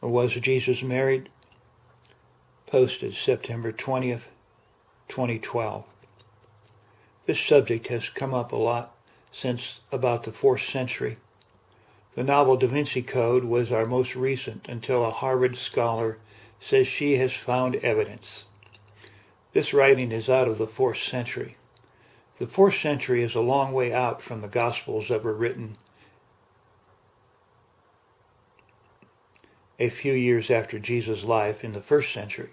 Was Jesus married? Posted September 20th, 2012. This subject has come up a lot since about the 4th century. The novel Da Vinci Code was our most recent until a Harvard scholar says she has found evidence. This writing is out of the 4th century. The 4th century is a long way out from the Gospels that were written a few years after Jesus' life in the first century.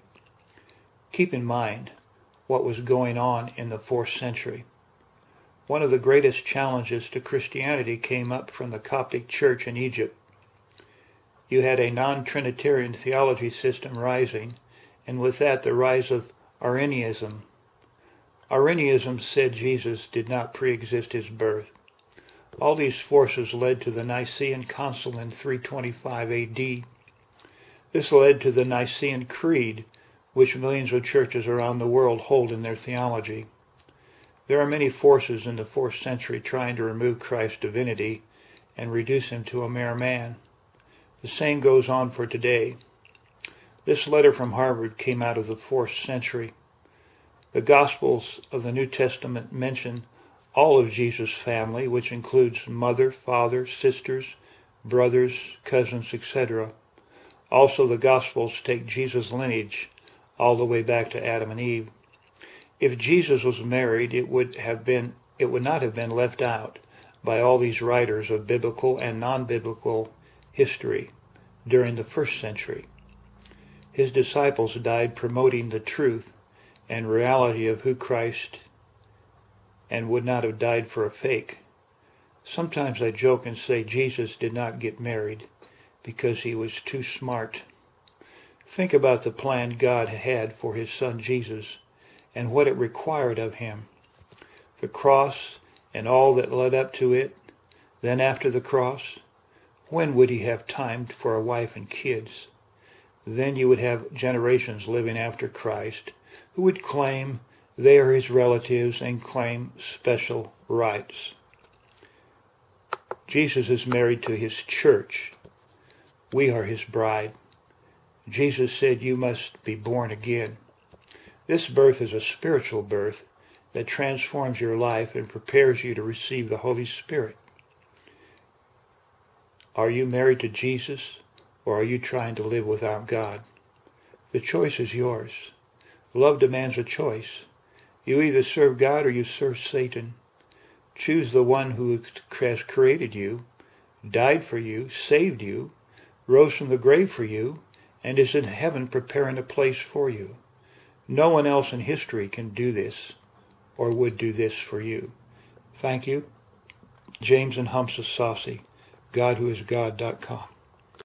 Keep in mind what was going on in the fourth century. One of the greatest challenges to Christianity came up from the Coptic Church in Egypt. You had a non-Trinitarian theology system rising, and with that the rise of Arianism. Arianism said Jesus did not pre-exist his birth. All these forces led to the Nicene Council in 325 AD. This led to the Nicene Creed, which millions of churches around the world hold in their theology. There are many forces in the fourth century trying to remove Christ's divinity and reduce him to a mere man. The same goes on for today. This letter from Harvard came out of the fourth century. The Gospels of the New Testament mention all of Jesus' family, which includes mother, father, sisters, brothers, cousins, etc. Also, the Gospels take Jesus' lineage all the way back to Adam and Eve. If Jesus was married, it would have been it would not have been left out by all these writers of biblical and non-biblical history during the first century. His disciples died promoting the truth and reality of who Christ and would not have died for a fake. Sometimes I joke and say Jesus did not get married because he was too smart. Think about the plan God had for his son Jesus and what it required of him. The cross and all that led up to it. Then after the cross, when would he have time for a wife and kids? Then you would have generations living after Christ who would claim they are his relatives and claim special rights. Jesus is married to his church we are his bride. Jesus said you must be born again. This birth is a spiritual birth that transforms your life and prepares you to receive the Holy Spirit. Are you married to Jesus or are you trying to live without God? The choice is yours. Love demands a choice. You either serve God or you serve Satan. Choose the one who has created you, died for you, saved you, rose from the grave for you, and is in heaven preparing a place for you. No one else in history can do this or would do this for you. Thank you. James and Humps of Saucy, GodWhoIsGod.com.